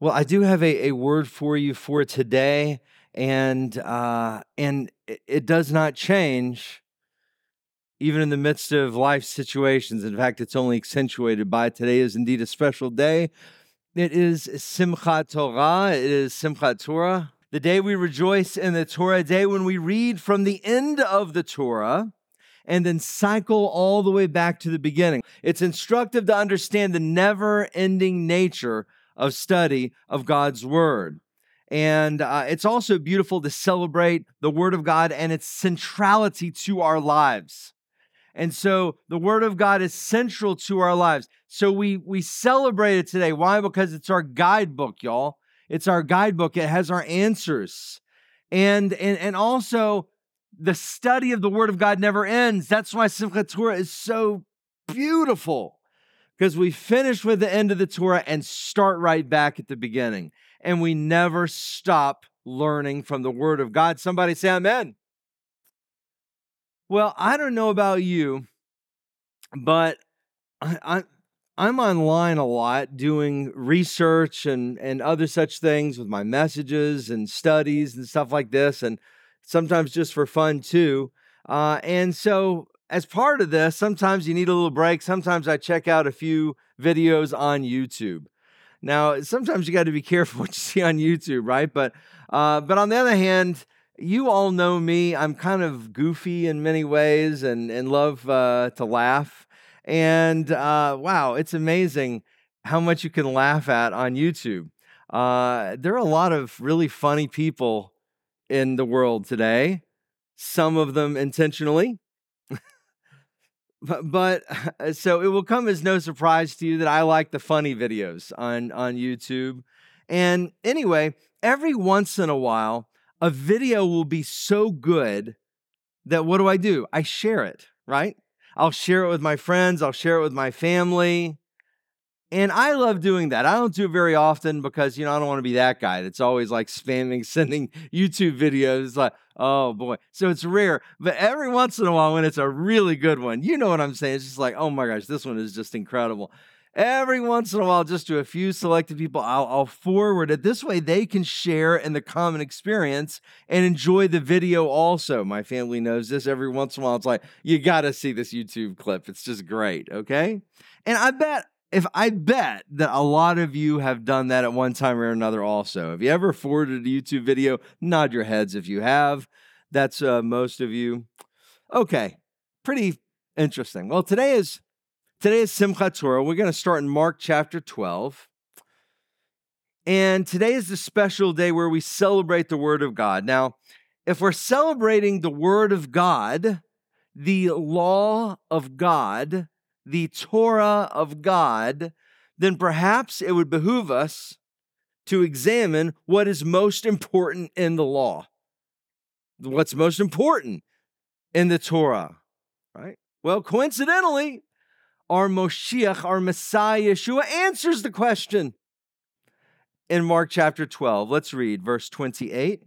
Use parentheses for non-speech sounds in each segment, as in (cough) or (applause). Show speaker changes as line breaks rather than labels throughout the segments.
Well, I do have a, a word for you for today, and uh, and it does not change even in the midst of life situations. In fact, it's only accentuated by today is indeed a special day it is Simchat Torah. It is Simchat Torah. The day we rejoice in the Torah, a day when we read from the end of the Torah and then cycle all the way back to the beginning. It's instructive to understand the never ending nature of study of God's Word. And uh, it's also beautiful to celebrate the Word of God and its centrality to our lives. And so the word of God is central to our lives. So we we celebrate it today. Why? Because it's our guidebook, y'all. It's our guidebook. It has our answers. And and and also the study of the word of God never ends. That's why Simchat Torah is so beautiful. Because we finish with the end of the Torah and start right back at the beginning. And we never stop learning from the word of God. Somebody say amen. Well, I don't know about you, but I, I'm online a lot doing research and and other such things with my messages and studies and stuff like this, and sometimes just for fun too. Uh, and so, as part of this, sometimes you need a little break. Sometimes I check out a few videos on YouTube. Now, sometimes you got to be (laughs) careful what you see on YouTube, right? But uh, but on the other hand, you all know me. I'm kind of goofy in many ways and, and love uh, to laugh. And uh, wow, it's amazing how much you can laugh at on YouTube. Uh, there are a lot of really funny people in the world today, some of them intentionally. But, but (laughs) so it will come as no surprise to you that I like the funny videos on, on YouTube. And anyway, every once in a while, a video will be so good that what do I do? I share it, right? I'll share it with my friends, I'll share it with my family. And I love doing that. I don't do it very often because, you know, I don't want to be that guy that's always like spamming, (laughs) sending YouTube videos. Like, oh boy. So it's rare. But every once in a while, when it's a really good one, you know what I'm saying? It's just like, oh my gosh, this one is just incredible every once in a while, just to a few selected people, I'll, I'll, forward it. This way, they can share in the common experience and enjoy the video also. My family knows this. Every once in a while, it's like, you got to see this YouTube clip. It's just great. Okay. And I bet. If I bet that a lot of you have done that at one time or another, also. Have you ever forwarded a YouTube video? Nod your heads if you have. That's uh, most of you. Okay, pretty interesting. Well, today is Today is Simchat Torah. We're going to start in Mark chapter 12. And today is the special day where we celebrate the Word of God. Now, if we're celebrating the Word of God, the law of God, the Torah of God, then perhaps it would behoove us to examine what is most important in the law. What's most important in the Torah, right? Well, coincidentally, our Moshiach, our Messiah, Yeshua, answers the question in Mark chapter 12. Let's read verse 28.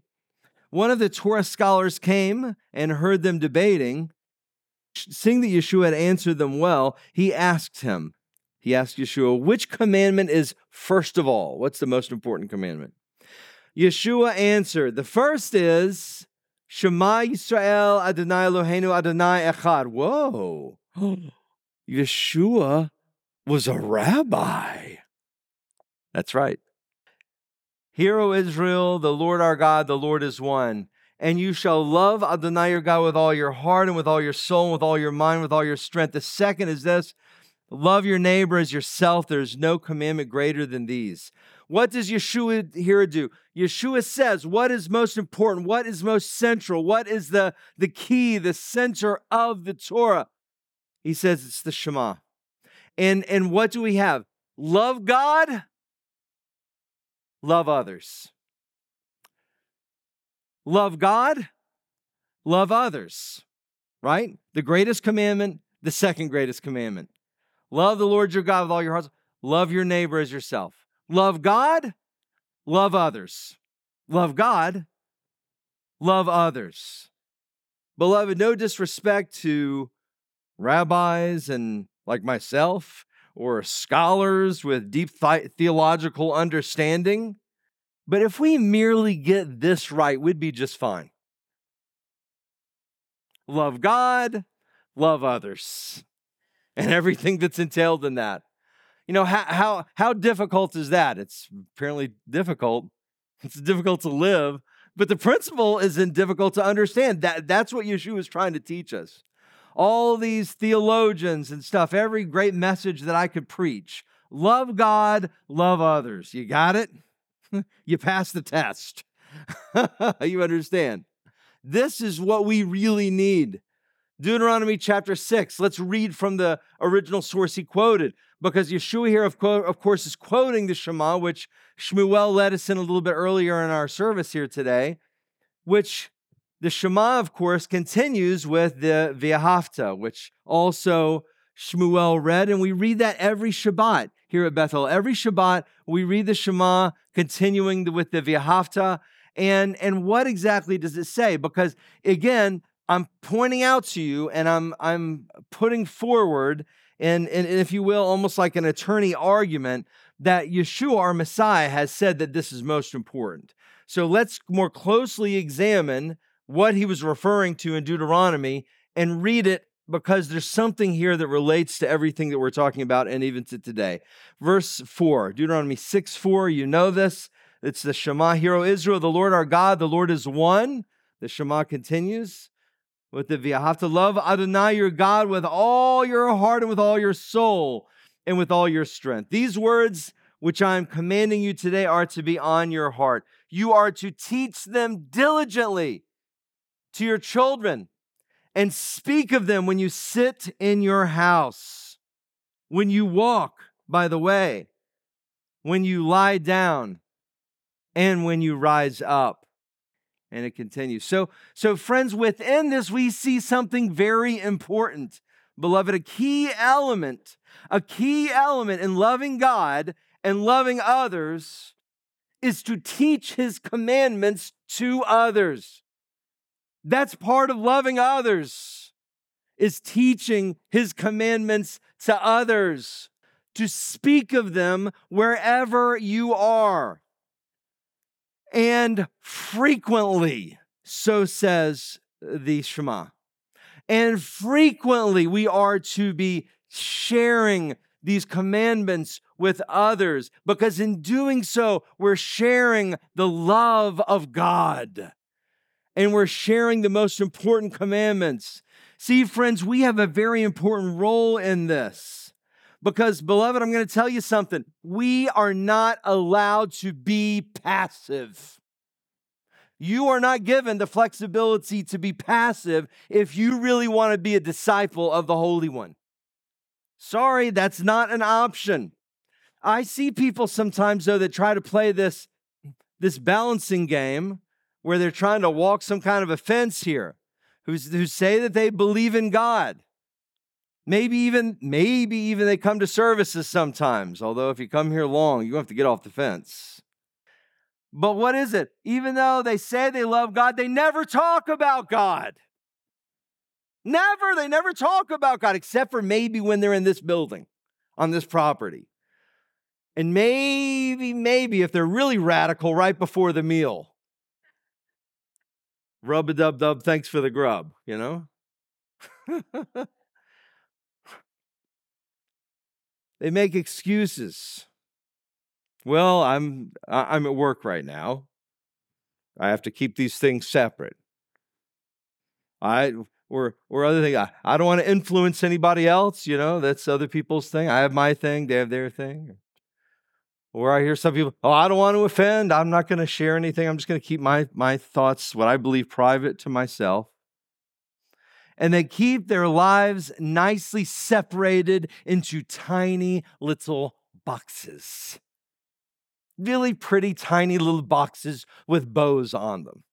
One of the Torah scholars came and heard them debating. Seeing that Yeshua had answered them well, he asked him, he asked Yeshua, which commandment is first of all? What's the most important commandment? Yeshua answered, the first is Shema Yisrael Adonai Eloheinu Adonai Echad. Whoa. (gasps) Yeshua was a rabbi. That's right. Hear, O Israel, the Lord our God, the Lord is one. And you shall love Adonai your God with all your heart and with all your soul and with all your mind, with all your strength. The second is this love your neighbor as yourself. There's no commandment greater than these. What does Yeshua here do? Yeshua says, What is most important? What is most central? What is the, the key, the center of the Torah? He says it's the Shema. And, and what do we have? Love God, love others. Love God, love others, right? The greatest commandment, the second greatest commandment. Love the Lord your God with all your heart. Love your neighbor as yourself. Love God, love others. Love God, love others. Beloved, no disrespect to rabbis and like myself or scholars with deep theological understanding. But if we merely get this right, we'd be just fine. Love God, love others, (laughs) and everything that's entailed in that. You know, how, how, how difficult is that? It's apparently difficult. It's difficult to live, but the principle isn't difficult to understand. That, that's what Yeshua is trying to teach us. All these theologians and stuff, every great message that I could preach love God, love others. You got it? (laughs) you pass the test. (laughs) you understand? This is what we really need. Deuteronomy chapter 6. Let's read from the original source he quoted because Yeshua here, of, course, is quoting the Shema, which Shmuel led us in a little bit earlier in our service here today, which the Shema, of course, continues with the V'ahavta, which also Shmuel read, and we read that every Shabbat here at Bethel. Every Shabbat, we read the Shema, continuing with the V'ahavta. And, and what exactly does it say? Because again, I'm pointing out to you and I'm, I'm putting forward and, and if you will, almost like an attorney argument that Yeshua, our Messiah, has said that this is most important. So let's more closely examine what he was referring to in Deuteronomy and read it because there's something here that relates to everything that we're talking about and even to today. Verse 4, Deuteronomy 6 4, you know this. It's the Shema, Hero Israel, the Lord our God, the Lord is one. The Shema continues with the to love Adonai your God with all your heart and with all your soul and with all your strength. These words which I am commanding you today are to be on your heart. You are to teach them diligently to your children and speak of them when you sit in your house, when you walk by the way, when you lie down, and when you rise up and it continues. So, so friends, within this, we see something very important. Beloved, a key element, a key element in loving God and loving others is to teach his commandments to others. That's part of loving others, is teaching his commandments to others, to speak of them wherever you are and frequently, so says the Shema. And frequently we are to be sharing these commandments with others because in doing so, we're sharing the love of God and we're sharing the most important commandments. See, friends, we have a very important role in this. Because, beloved, I'm going to tell you something. We are not allowed to be passive. You are not given the flexibility to be passive if you really want to be a disciple of the Holy One. Sorry, that's not an option. I see people sometimes, though, that try to play this, this balancing game where they're trying to walk some kind of a fence here, who say that they believe in God. Maybe even, maybe even they come to services sometimes. Although if you come here long, you have to get off the fence. But what is it? Even though they say they love God, they never talk about God. Never. They never talk about God, except for maybe when they're in this building, on this property. And maybe, maybe if they're really radical, right before the meal. Rub a dub dub, thanks for the grub, you know? They make excuses. Well, I'm I'm at work right now. I have to keep these things separate. I or or other thing. I, I don't want to influence anybody else. You know, that's other people's thing. I have my thing. They have their thing. Or I hear some people, oh, I don't want to offend. I'm not going to share anything. I'm just going to keep my my thoughts, what I believe, private to myself. And they keep their lives nicely separated into tiny little boxes. Really pretty, tiny little boxes with bows on them.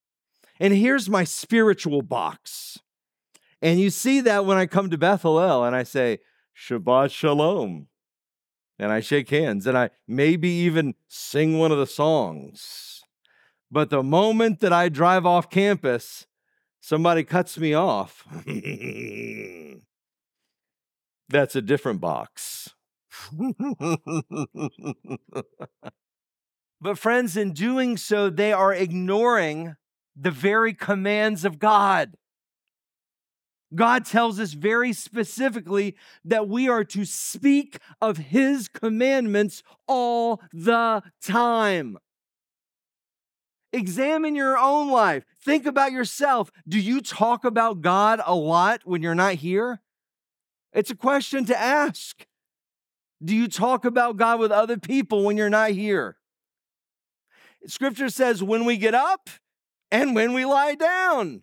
And here's my spiritual box. And you see that when I come to Bethel and I say, Shabbat Shalom. And I shake hands and I maybe even sing one of the songs. But the moment that I drive off campus, somebody cuts me off. (laughs) That's a different box. but, friends, in doing so, they are ignoring the very commands of God. God tells us very specifically that we are to speak of His commandments all the time. Examine your own life. Think about yourself. Do you talk about God a lot when you're not here? It's a question to ask. Do you talk about God with other people when you're not here? Scripture says when we get up and when we lie down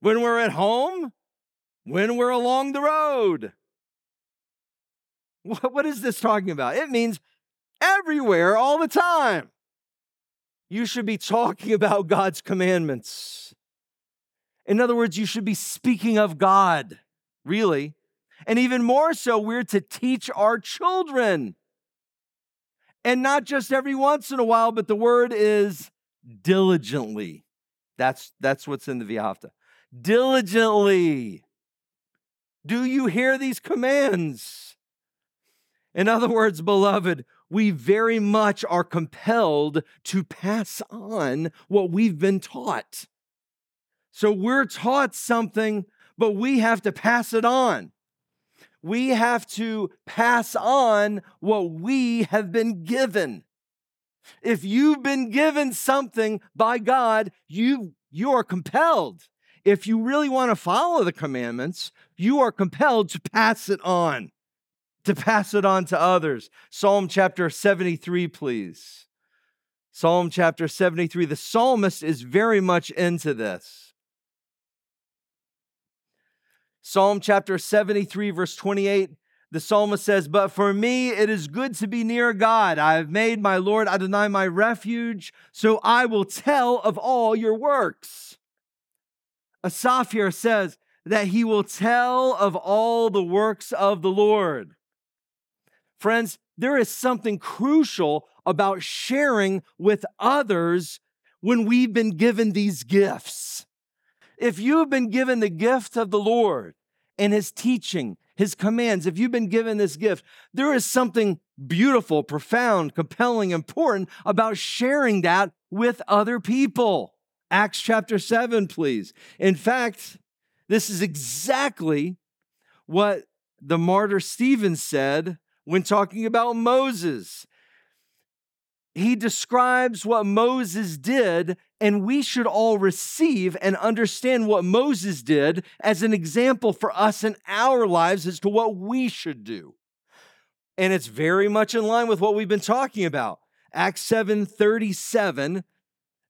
when we're at home, when we're along the road. What is this talking about? It means everywhere, all the time. You should be talking (laughs) about God's commandments. In other words, you should be speaking of God, really. And even more so, we're to teach our children. And not just every once in a while, but the word is diligently. That's, that's what's in the V'ahavta diligently. Do you hear these commands? In other words, beloved, we very much are compelled to pass on what we've been taught. So we're taught something, but we have to pass it on. We have to pass on what we have been given. If you've been given something by God, you, you are compelled if you really want to follow the commandments, you are compelled to pass it on, to pass it on to others. Psalm chapter 73, please. Psalm chapter 73. The psalmist is very much into this. Psalm chapter 73, verse 28. The psalmist says, But for me it is good to be near God. I have made my Lord Adonai my refuge, so I will tell of all your works. Asaph here says that he will tell of all the works of the Lord. Friends, there is something crucial about sharing with others when we've been given these gifts. If you have been given the gift of the Lord and his teaching, his commands, if you've been given this gift, there is something beautiful, profound, compelling, important about sharing that with other people. Acts chapter 7, please. In fact, this is exactly what the martyr Stephen said when talking about Moses. He describes what Moses did, and we should all receive and understand what Moses did as an example for us in our lives as to what we should do. And it's very much in line with what we've been talking about. Acts 7 37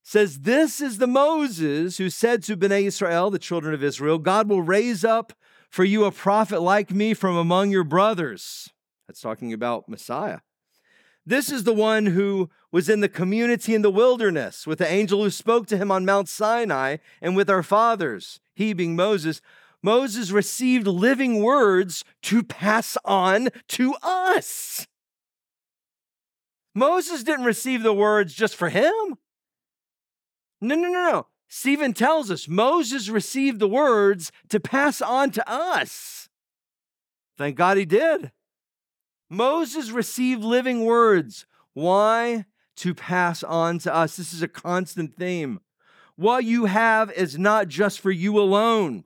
says, This is the Moses who said to Bnei Israel, the children of Israel, God will raise up for you a prophet like me from among your brothers. That's talking about Messiah. This is the one who was in the community in the wilderness with the angel who spoke to him on Mount Sinai and with our fathers, he being Moses. Moses received living words to pass on to us. Moses didn't receive the words just for him. No, no, no, no. Stephen tells us Moses received the words to pass on to us. Thank God he did. Moses received living words. Why? To pass on to us. This is a constant theme. What you have is not just for you alone.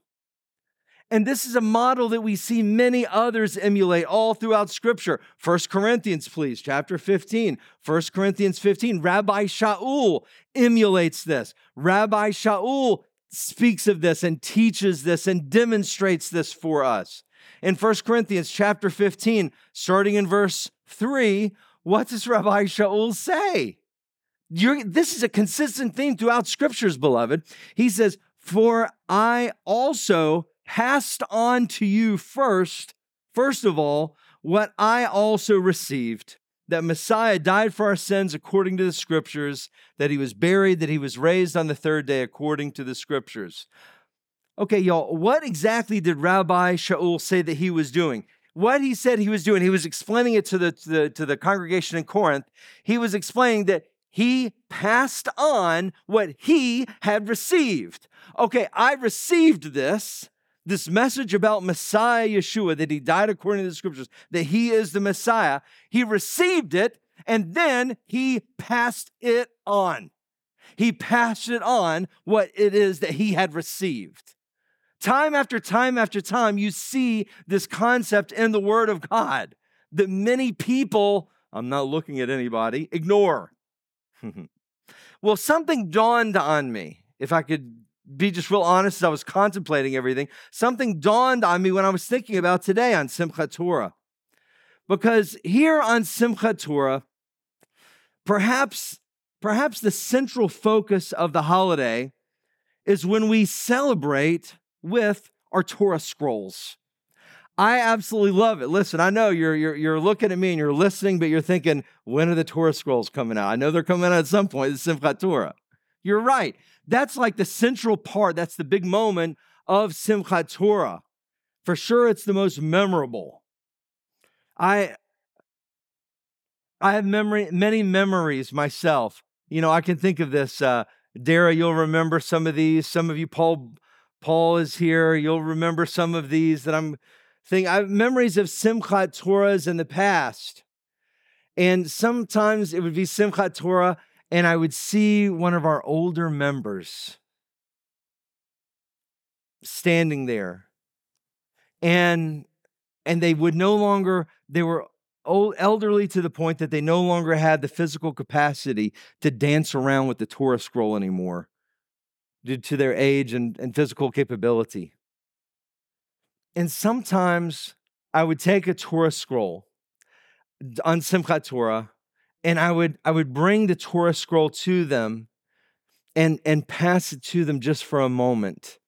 And this is a model that we see many others emulate all throughout Scripture. 1 Corinthians, please, chapter 15. 1 Corinthians 15. Rabbi Shaul emulates this. Rabbi Shaul speaks of this and teaches this and demonstrates this for us. In 1 Corinthians chapter 15, starting in verse 3, what does Rabbi Shaul say? You're, this is a consistent theme throughout scriptures, beloved. He says, For I also passed on to you first, first of all, what I also received that Messiah died for our sins according to the scriptures, that he was buried, that he was raised on the third day according to the scriptures. Okay, y'all, what exactly did Rabbi Shaul say that he was doing? What he said he was doing, he was explaining it to the, to the, to the congregation in Corinth. He was explaining that he passed on what he had received. Okay, I received this this message about Messiah Yeshua, that he died according to the scriptures, that he is the Messiah, he received it and then he passed it on. He passed it on what it is that he had received. Time after time after time, you see this concept in the Word of God that many people, I'm not looking at anybody, ignore. (laughs) well, something dawned on me, if I could be just real honest as I was contemplating everything, something dawned on me when I was thinking about today on Simchat Torah. Because here on Simchat Torah, perhaps, perhaps the central focus of the holiday is when we celebrate with our Torah scrolls. I absolutely love it. Listen, I know you're, you're, you're looking at me and you're listening, but you're thinking, when are the Torah scrolls coming out? I know they're coming out at some point, the Simchat Torah. You're right. That's like the central part. That's the big moment of Simchat Torah. For sure, it's the most memorable. I I have memory, many memories myself. You know, I can think of this. Uh, Dara, you'll remember some of these. Some of you, Paul, Paul is here. You'll remember some of these that I'm thinking. I have memories of Simchat Torahs in the past. And sometimes it would be Simchat Torah and I would see one of our older members standing there and and they would no longer they were old elderly to the point that they no longer had the physical capacity to dance around with the Torah scroll anymore due to their age and, and physical capability. And sometimes I would take a Torah scroll on Simchat Torah and I would I would bring the Torah scroll to them and and pass it to them just for a moment.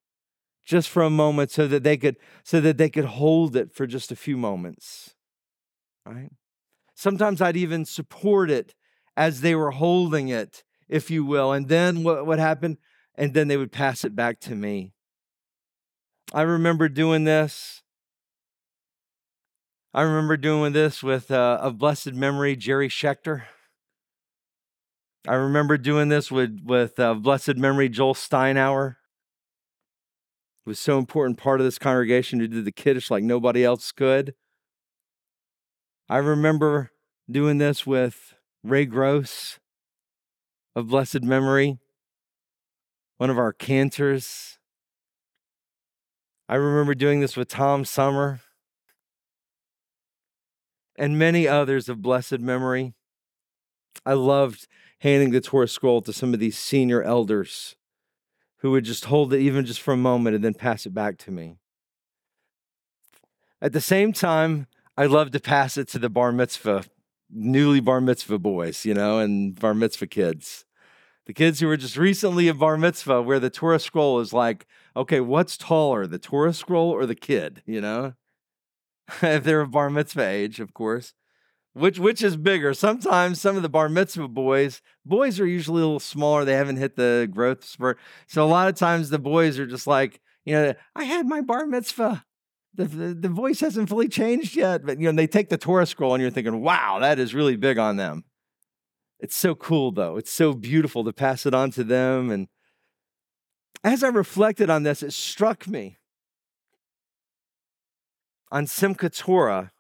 Just for a moment so that they could so that they could hold it for just a few moments. Right? Sometimes I'd even support it as they were holding it, if you will. And then what, what happened? And then they would pass it back to me. I remember doing this I remember doing this with uh, blessed memory Jerry Schechter. I remember doing this with with uh, blessed memory Joel Steinauer. It was so important part of this congregation to do the kiddush like nobody else could. I remember doing this with Ray Gross of blessed memory, one of our cantors. I remember doing this with Tom Summer and many others of blessed memory. I loved handing the Torah scroll to some of these senior elders who would just hold it even just for a moment and then pass it back to me. At the same time, I love to pass it to the bar mitzvah, newly bar mitzvah boys, you know, and bar mitzvah kids. The kids who were just recently at bar mitzvah, where the Torah scroll is like, okay, what's taller, the Torah scroll or the kid, you know? If (laughs) they're of bar mitzvah age, of course. Which which is bigger? Sometimes some of the bar mitzvah boys, boys are usually a little smaller. They haven't hit the growth spurt. So a lot of times the boys are just like, you know, I had my bar mitzvah. The, the, the voice hasn't fully changed yet, but you know, they take the Torah scroll and you're thinking, wow, that is really big on them. It's so cool though. It's so beautiful to pass it on to them. And as I reflected on this, it struck me on Simchat Torah,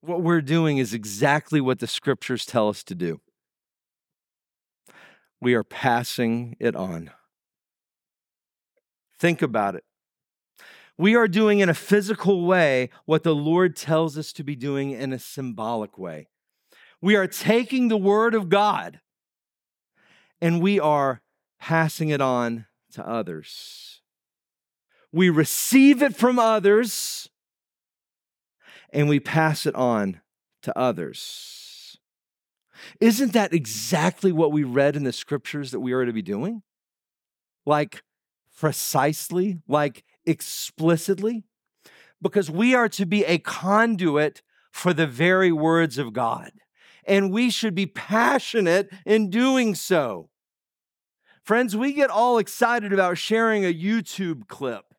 what we're doing is exactly what the scriptures tell us to do. We are passing it on. Think about it. We are doing in a physical way what the Lord tells us to be doing in a symbolic way. We are taking the word of God and we are passing it on to others. We receive it from others and we pass it on to others. Isn't that exactly what we read in the scriptures that we are to be doing? Like precisely, like explicitly? Because we are to be a conduit for the very words of God, and we should be passionate in doing so. Friends, we get all excited about sharing a YouTube clip.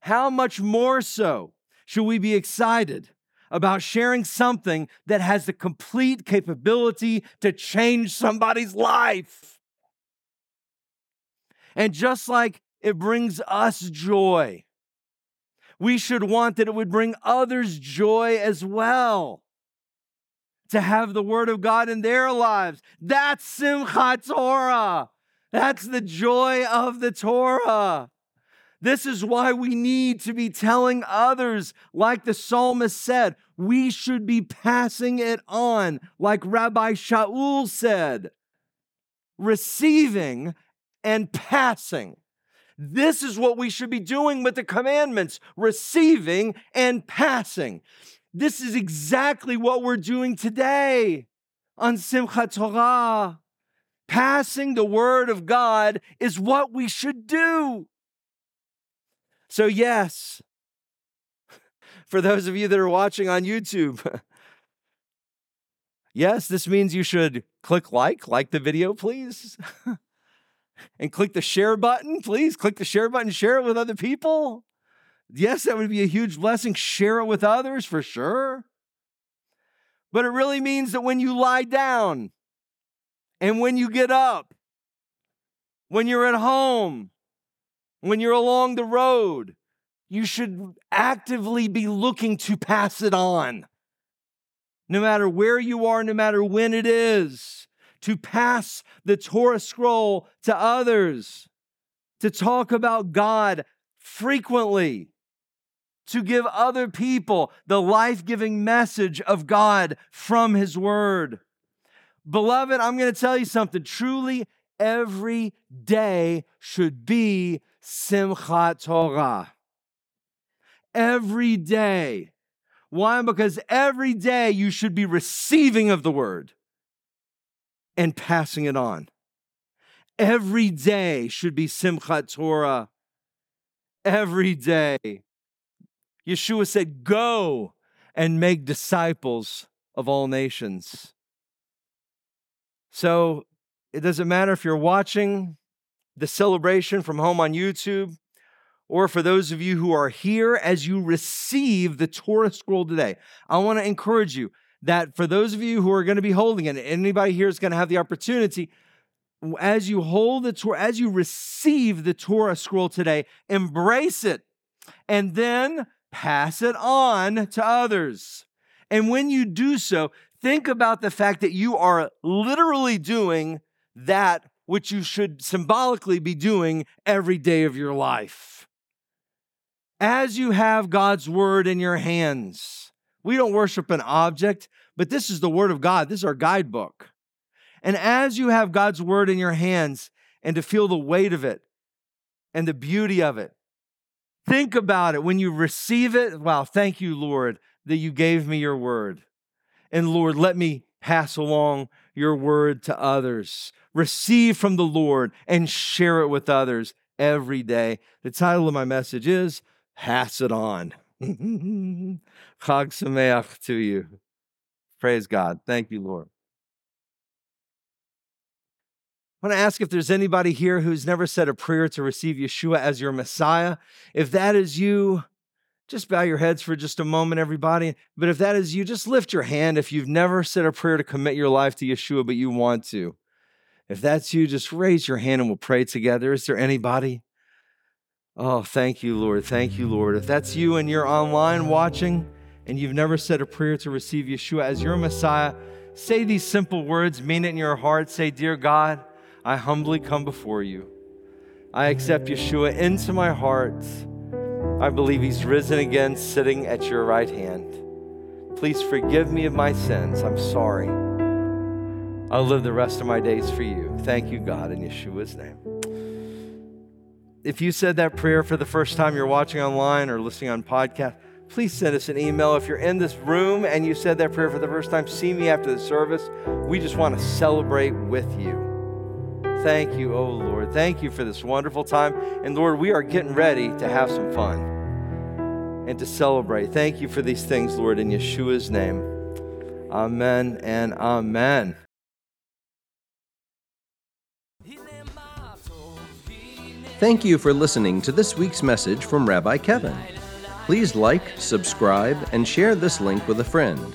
How much more so should we be excited about sharing something that has the complete capability to change somebody's life? And just like it brings us joy. We should want that it would bring others joy as well. To have the Word of God in their lives. That's Simchat Torah. That's the joy of the Torah. This is why we need to be telling others, like the psalmist said, we should be passing it on, like Rabbi Shaul said, receiving and passing. This is what we should be doing with the commandments receiving and passing. This is exactly what we're doing today on Simchat Torah. Passing the word of God is what we should do. So, yes, for those of you that are watching on YouTube, yes, this means you should click like, like the video, please. and click the share button, please. Click the share button, share it with other people. Yes, that would be a huge blessing. Share it with others for sure. But it really means that when you lie down and when you get up, when you're at home, when you're along the road, you should actively be looking to pass it on. No matter where you are, no matter when it is to pass the Torah scroll to others, to talk about God frequently, to give other people the life giving message of God from His Word. Beloved, I'm going to tell you something. Truly, every day should be Simchat Torah. Every day. Why? Because every day you should be receiving of the Word and passing it on. Every day should be Simchat Torah. Every day. Yeshua said, Go and make disciples of all nations. So it doesn't matter if you're watching the celebration from home on YouTube or for those of you who are here as you receive the Torah scroll today. I want to encourage you that for those of you who are going to be holding it, anybody here is going to have the opportunity as you hold the Torah, as you receive the Torah scroll today, embrace it and then pass it on to others. And when you do so, think about the fact that you are literally doing that which you should symbolically be doing every day of your life. As you have God's word in your hands, we don't worship an object, but this is the Word of God. This is our guidebook. And as you have God's Word in your hands and to feel the weight of it and the beauty of it, think about it when you receive it. Wow, thank you, Lord, that you gave me your Word. And Lord, let me pass along your Word to others. Receive from the Lord and share it with others every day. The title of my message is Pass It On. (laughs) Chag Sameach to you. Praise God. Thank you, Lord. I want to ask if there's anybody here who's never said a prayer to receive Yeshua as your Messiah. If that is you, just bow your heads for just a moment, everybody. But if that is you, just lift your hand if you've never said a prayer to commit your life to Yeshua, but you want to. If that's you, just raise your hand and we'll pray together. Is there anybody? Oh, thank you, Lord. Thank you, Lord. If that's you and you're online watching and you've never said a prayer to receive Yeshua as your Messiah, say these simple words, mean it in your heart. Say, Dear God, I humbly come before you. I accept Yeshua into my heart I believe he's risen again, sitting at your right hand. Please forgive me of my sins. I'm sorry. I'll live the rest of my days for you. Thank you, God, in Yeshua's name. If you said that prayer for the first time you're watching online or listening on podcast, please send us an email. If you're in this room and you said that prayer for the first time, see me after the service. We just want to celebrate with you. Thank you, oh Lord. Thank you for this wonderful time. And Lord, we are getting ready to have some fun and to celebrate. Thank you for these things, Lord, in Yeshua's name. Amen and amen.
Thank you for listening to this week's message from Rabbi Kevin. Please like, subscribe, and share this link with a friend.